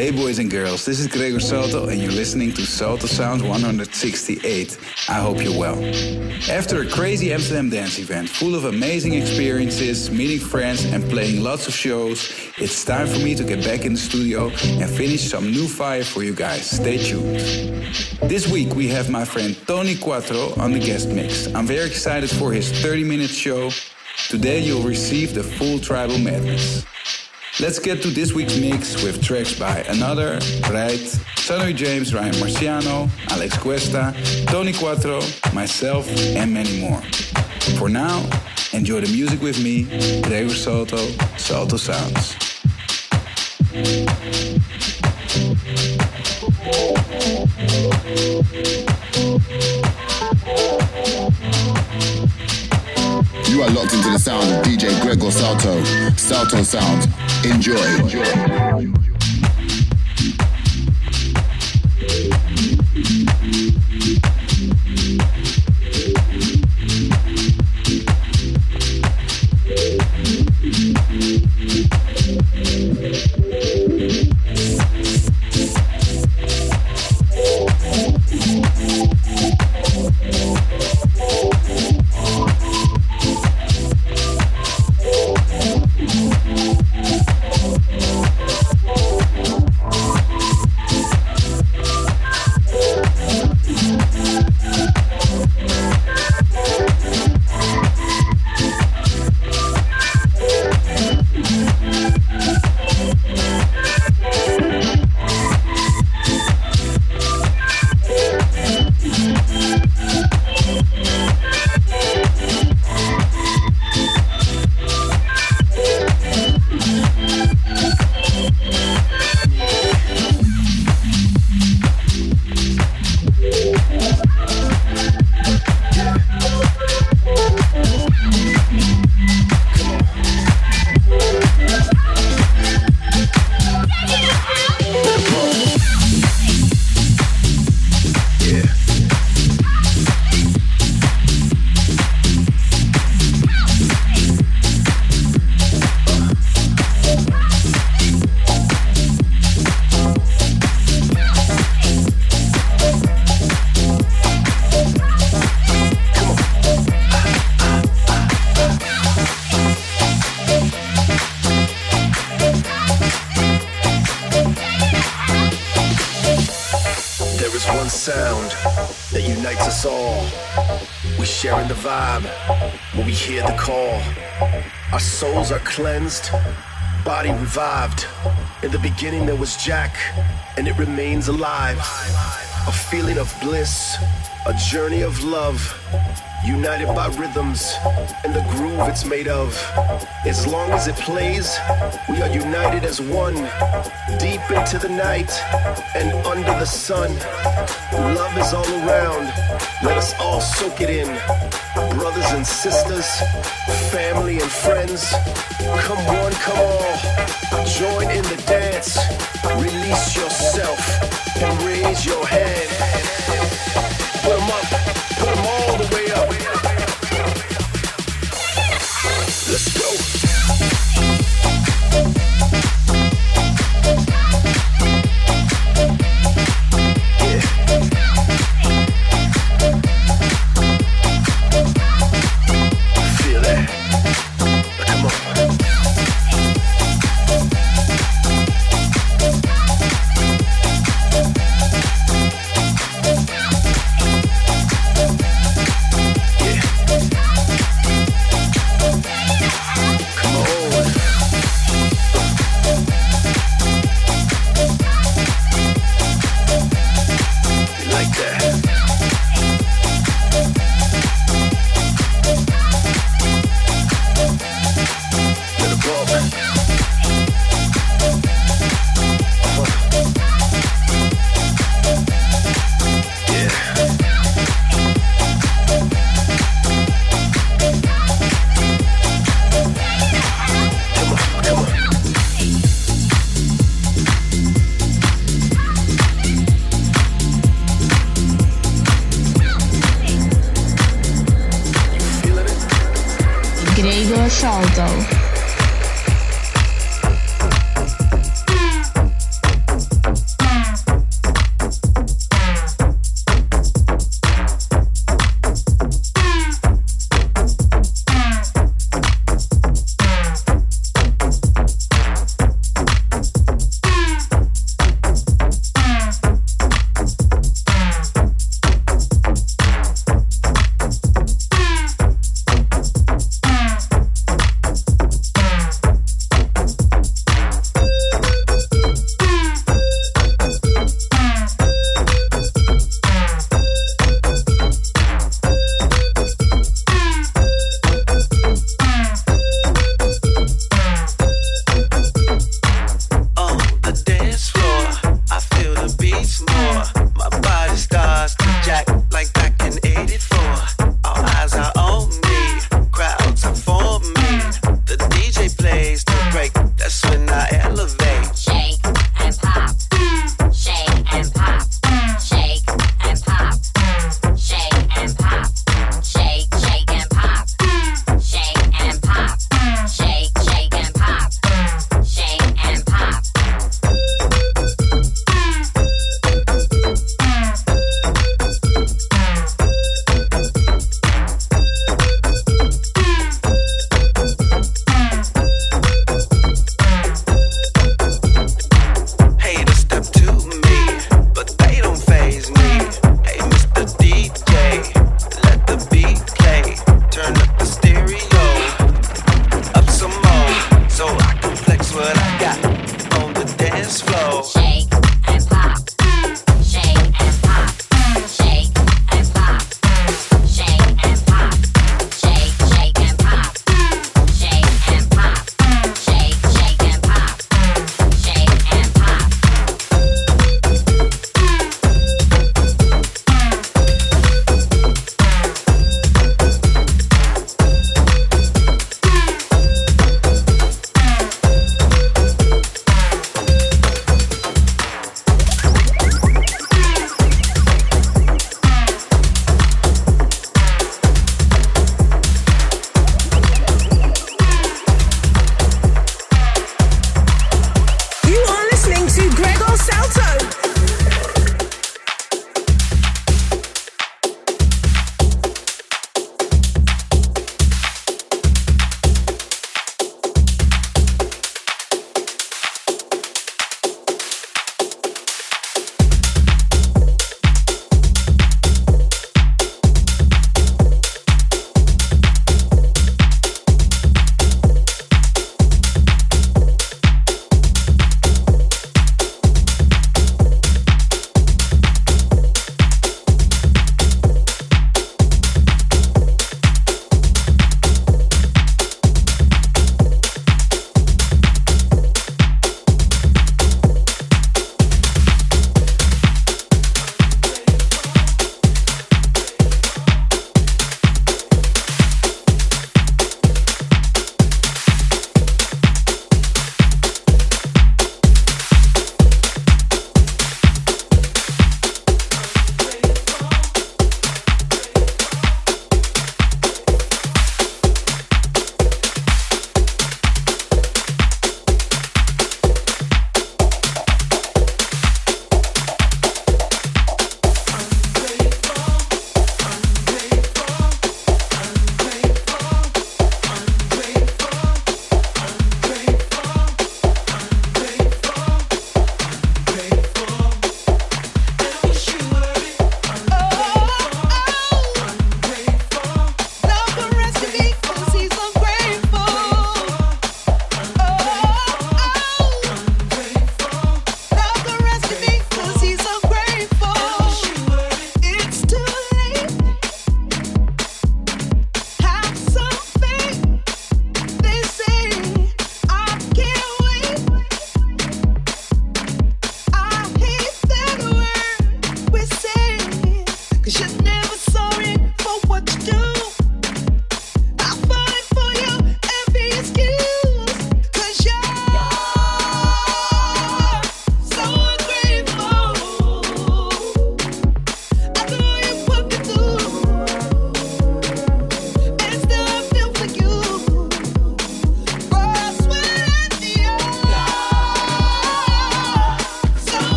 Hey boys and girls, this is Gregor Salto and you're listening to Salto Sound 168. I hope you're well. After a crazy Amsterdam dance event full of amazing experiences, meeting friends and playing lots of shows, it's time for me to get back in the studio and finish some new fire for you guys. Stay tuned. This week we have my friend Tony Quattro on the guest mix. I'm very excited for his 30 minute show. Today you'll receive the full Tribal Madness. Let's get to this week's mix with tracks by Another, Bright, Sonny James, Ryan Marciano, Alex Cuesta, Tony Quattro, myself, and many more. For now, enjoy the music with me, Gregor Salto, Salto Sounds. You are locked into the sound of DJ Gregor Salto. Salto Sound. Enjoy. Enjoy. Cleansed, body revived. In the beginning, there was Jack, and it remains alive. A feeling of bliss, a journey of love, united by rhythms and the groove it's made of. As long as it plays, we are united as one, deep into the night and under the sun. Love is all around, let us all soak it in. Brothers and sisters, family and friends, come one, come all, join in the dance, release yourself and raise your hand.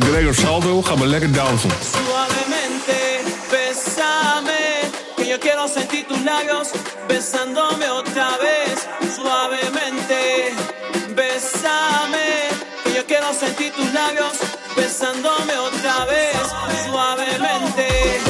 en Gregor Saldo gaan we dansen. Suavemente, besame, que yo quiero sentir tus labios besándome otra vez. Suavemente, besame, que yo quiero sentir tus labios besándome otra vez. Suavemente.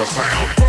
We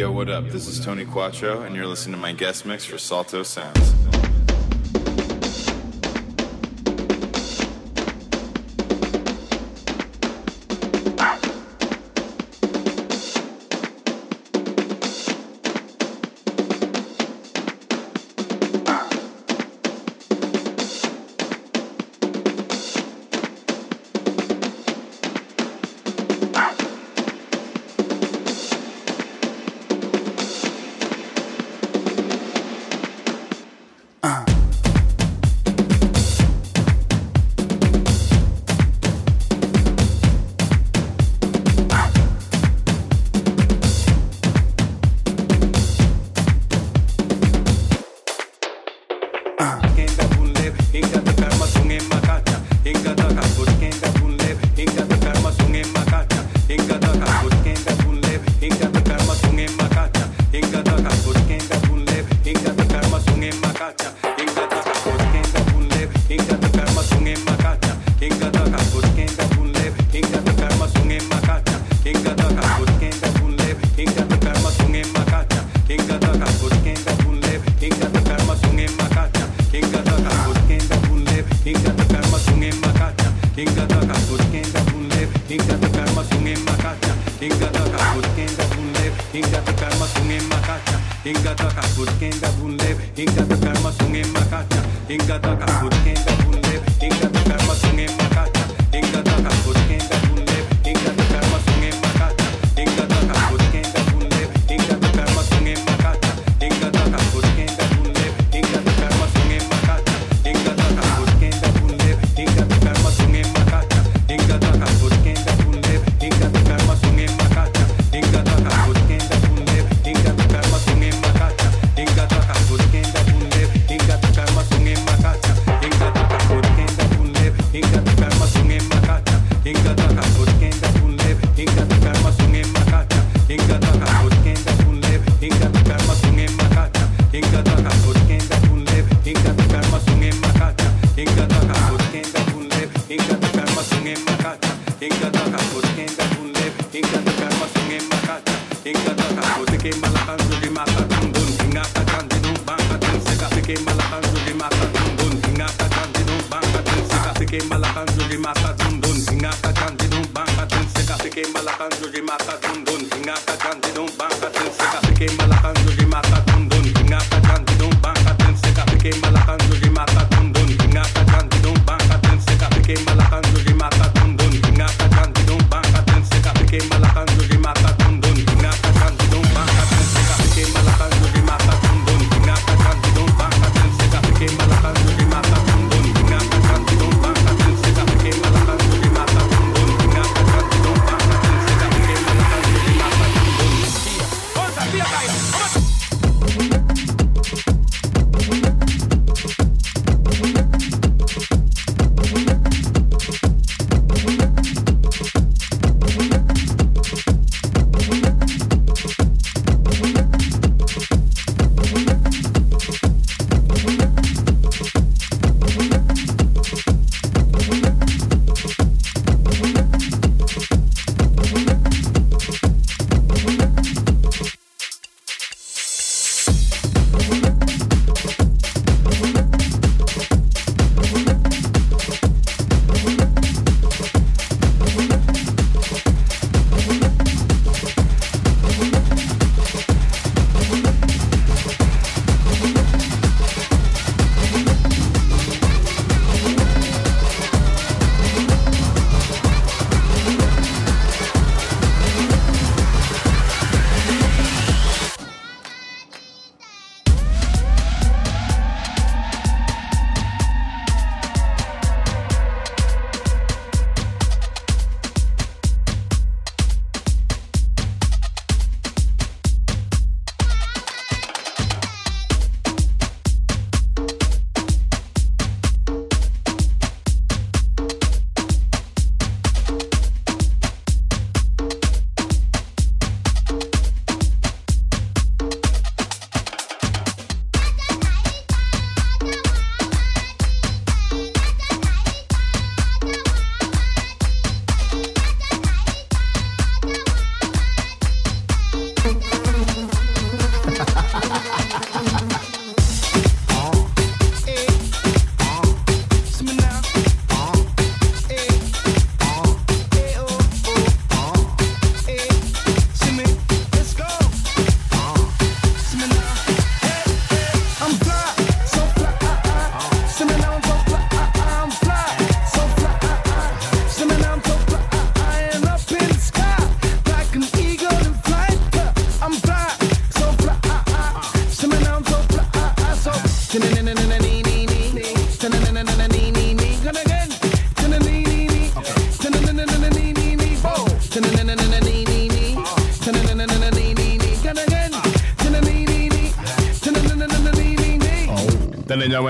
Yo, what up? This is Tony Quattro, and you're listening to my guest mix for Salto Sounds.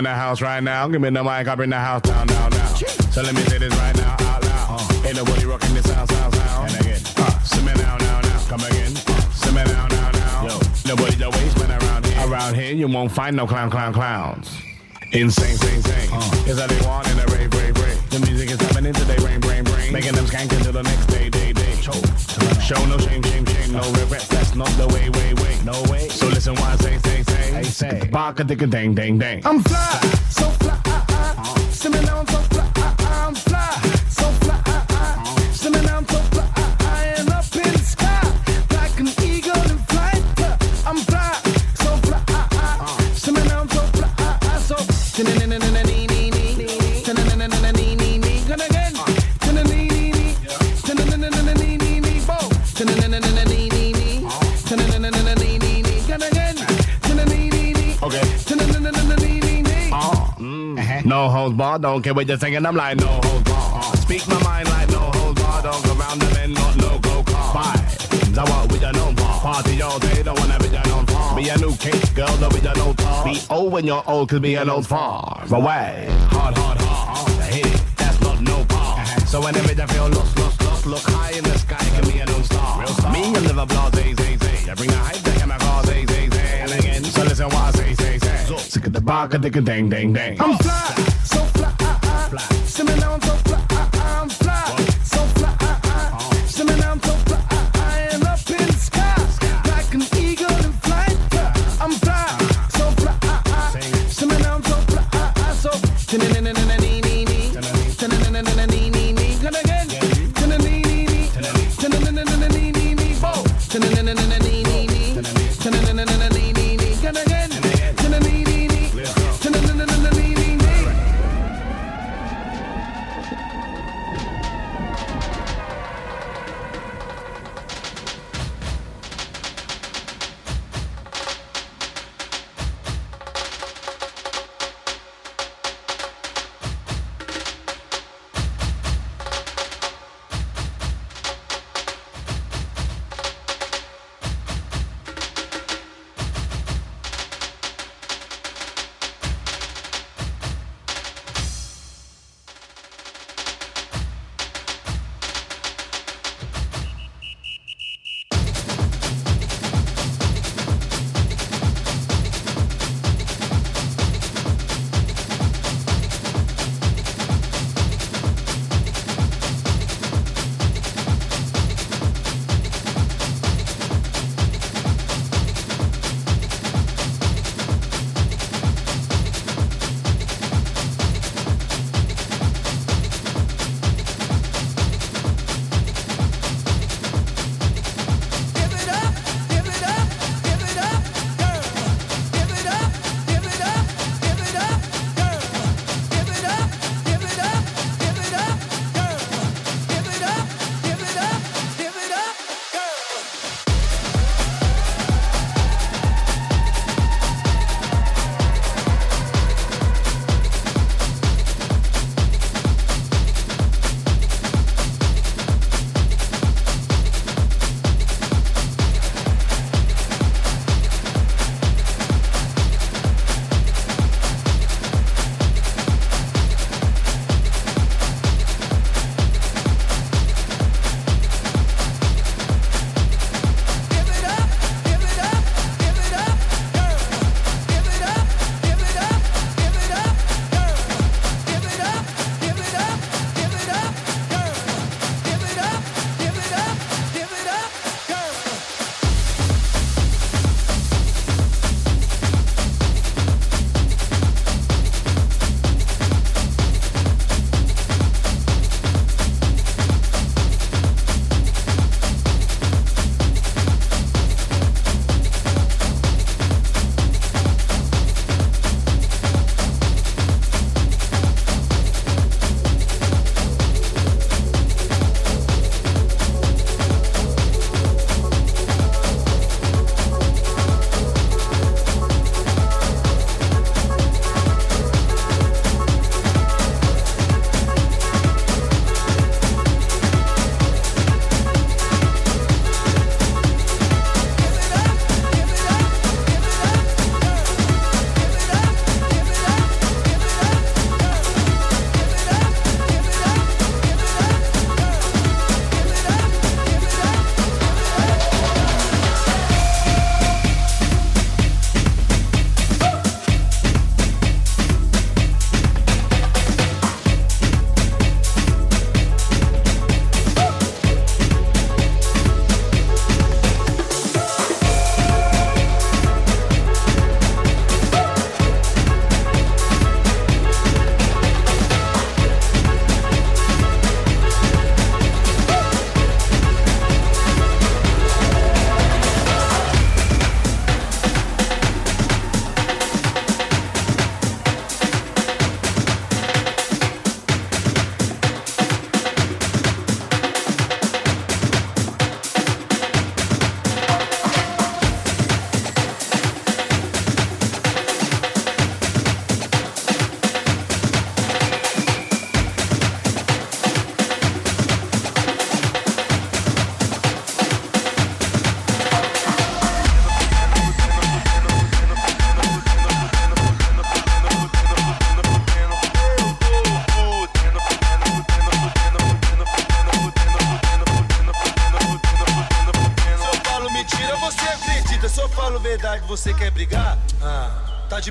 In the house right now. Give me the mic, I bring the house down, down, down. So let me say this right now, out loud. Ain't nobody rocking this sound, sound, sound. And again, uh, simmer now, now, now. Come again, simmer now, now, now. Yo, nobody the waste man around here. Around here, you won't find no clown, clown, clowns. Insane, sing, sing. Uh. Is that they want in a rave, rave, rave. The music is happening today, rain, brain, brain. Making them skank until the next day, day, day. Show no shame, shame, shame, no regrets. That's not the way, way, way. No way. So listen what I say, say, say. I say. Baka dicka dang, dang, dang. I'm fly, so holds barred, don't care what you're saying. I'm like no holds barred. Speak my mind like no holds barred. Don't go round the bend, not no go car. Vibes, I walk with your known bar. Party all day, don't wanna be your known far. Be a new kid, girl, don't be your known tar. Be old when you're old, cause be a known far away. Hard, hard, hard. Uh, hit it, that's not no bar. So whenever you feel lost, lost, lost, look high in the sky, can be a known star. Real star. Me and live a blase, zay, zay. I bring a hype, back in my car, zay, zay, zay. And again, so listen what I say, say, say. Sick of the bar, dicka dang, dang, dang. I'm fly. Uh, uh. Simming on so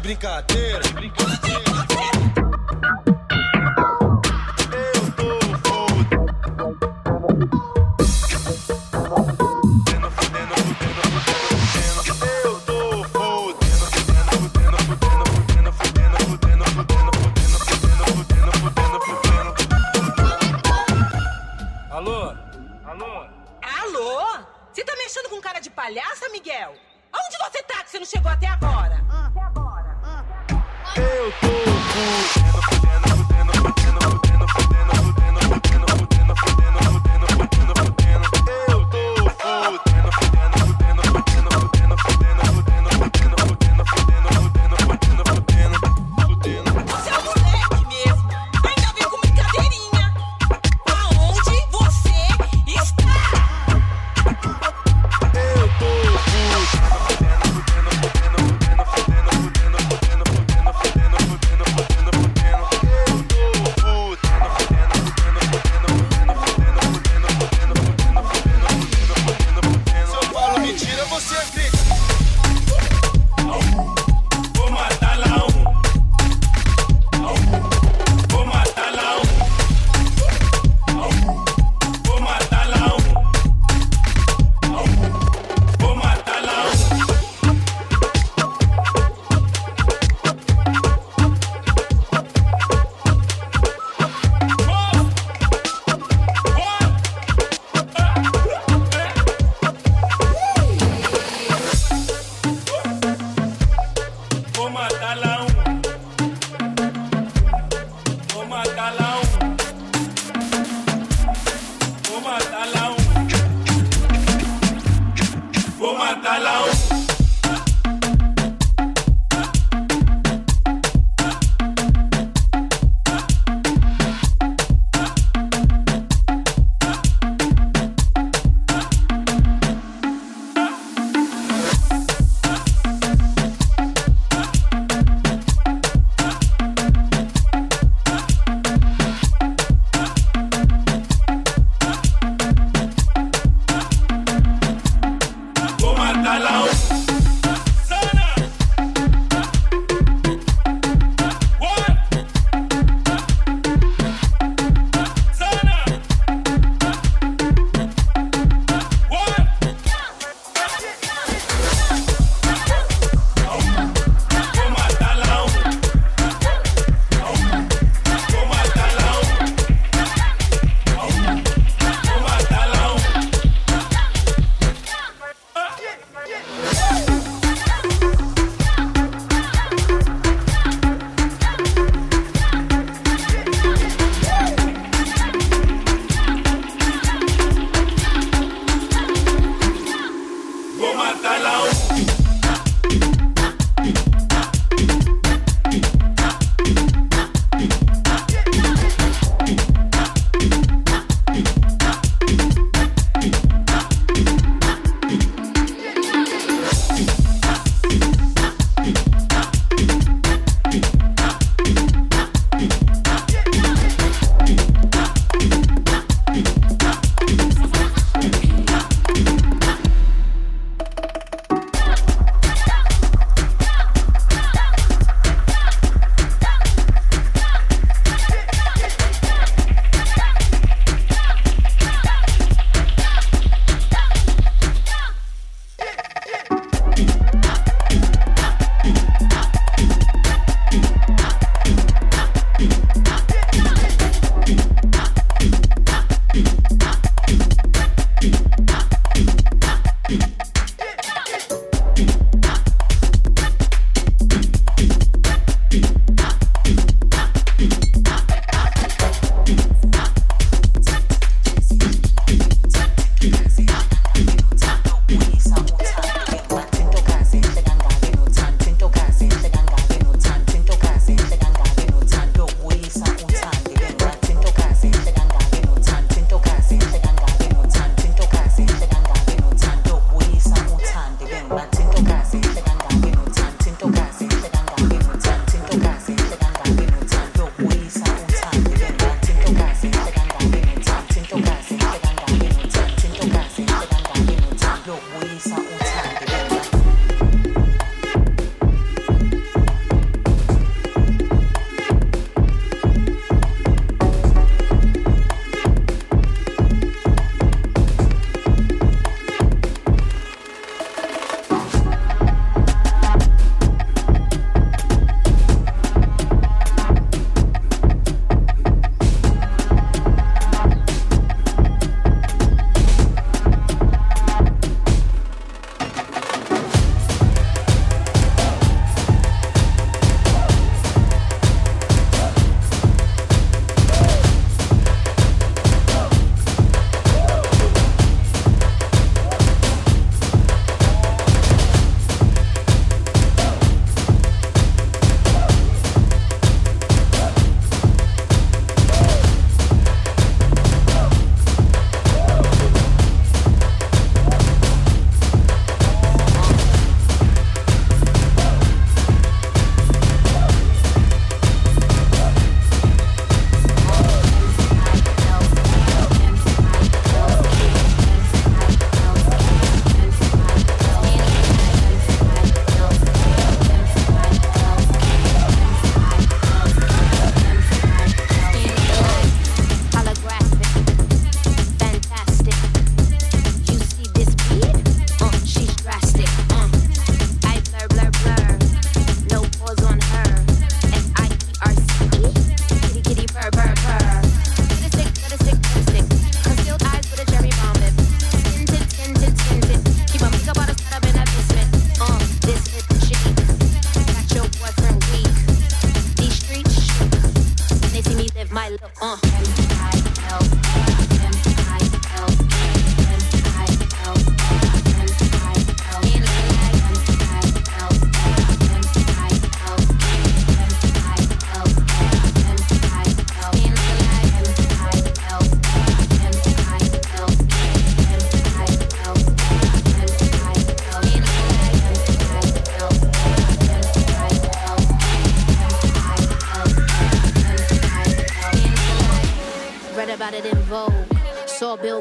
complicado. alone.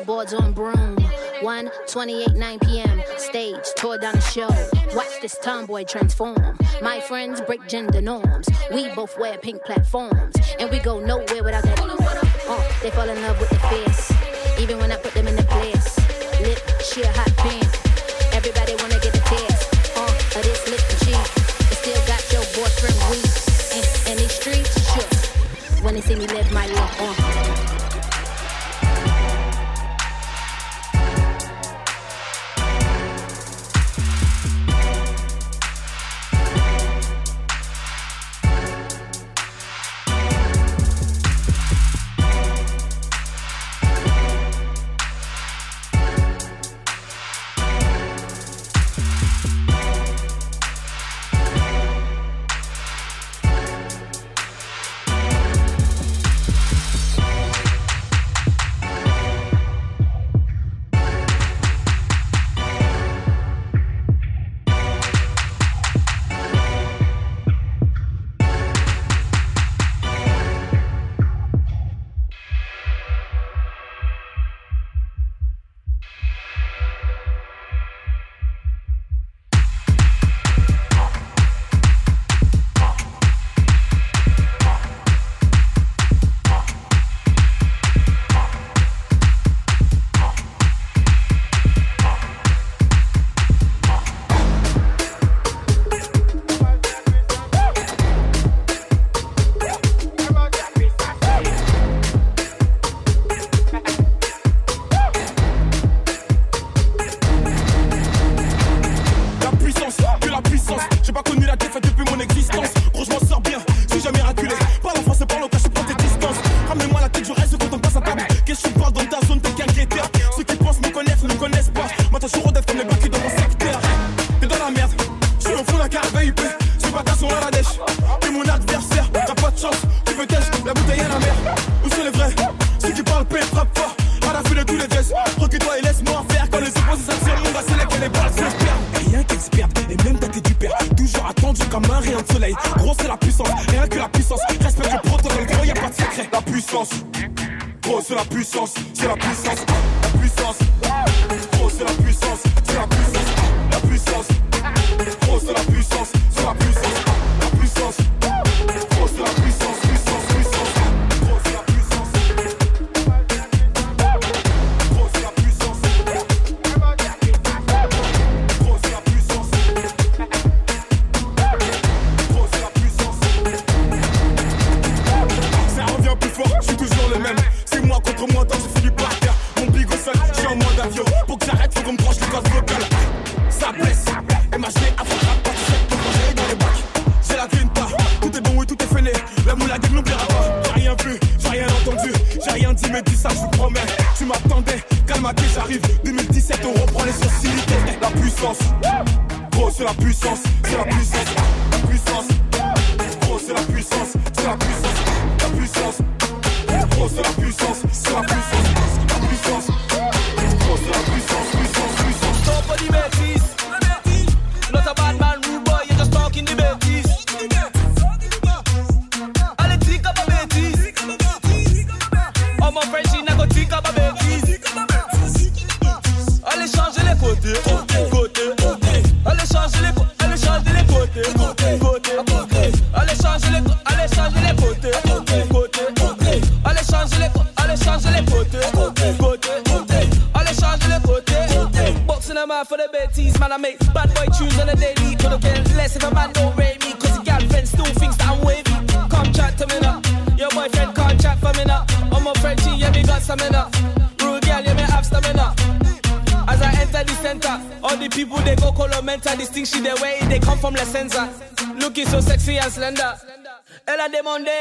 boards on broom. 1 28 9 p.m. Stage, tore down the show. Watch this tomboy transform. My friends break gender norms. We both wear pink platforms. And we go nowhere without that. Uh, they fall in love with the face. Even when I put them in the place. Lip, sheer hot pink. Everybody wanna get a taste. Uh, of this lip cheek. Still got your boyfriend weak. And, and these streets shook. When they see me live my life.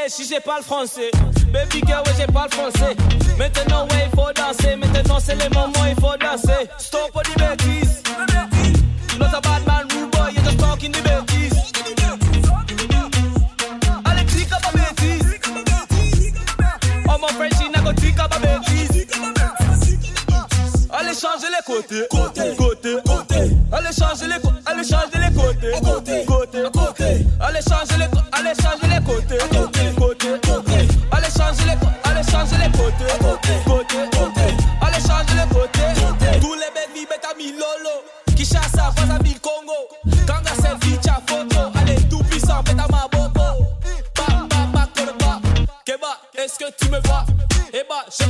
Si j'ai pas le français. Baby girl, ouais, j'ai pas le français. Maintenant, ouais, il faut danser. Maintenant, c'est le moment, il faut danser. Stop all the bêtises. Not a bad man, rude boy, you're just talking the bêtises. Allez, clique à ma bêtise. Oh, mon Frenchie, n'a qu'à clique à bêtise. Allez, changer les côtés. Côté, côté, côté. Allez, changer les, côtés, allez, changer les côtés.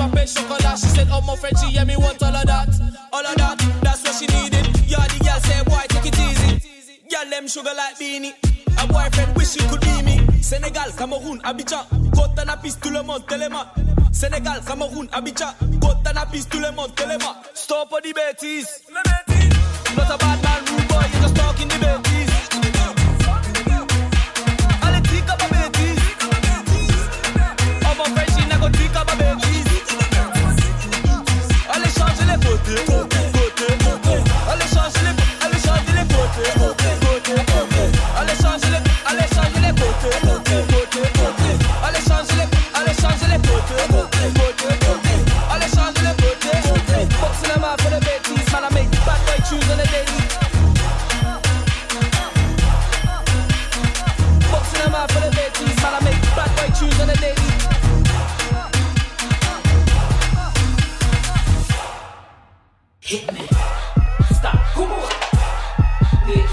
pape chocolat. She said, oh my friend, she yeah, me want all of that, all of that. That's what she needed. Yeah, the girl said, boy, take it easy. Girl, them sugar like beanie. A boyfriend wish he could be me. Sénégal, Cameroon, Abidjan. Côte à piste, tout le monde, téléma. Sénégal, Cameroon, Abidjan. Côte à piste, tout le monde, téléma. Stop all the betis. Not a bad man, rude.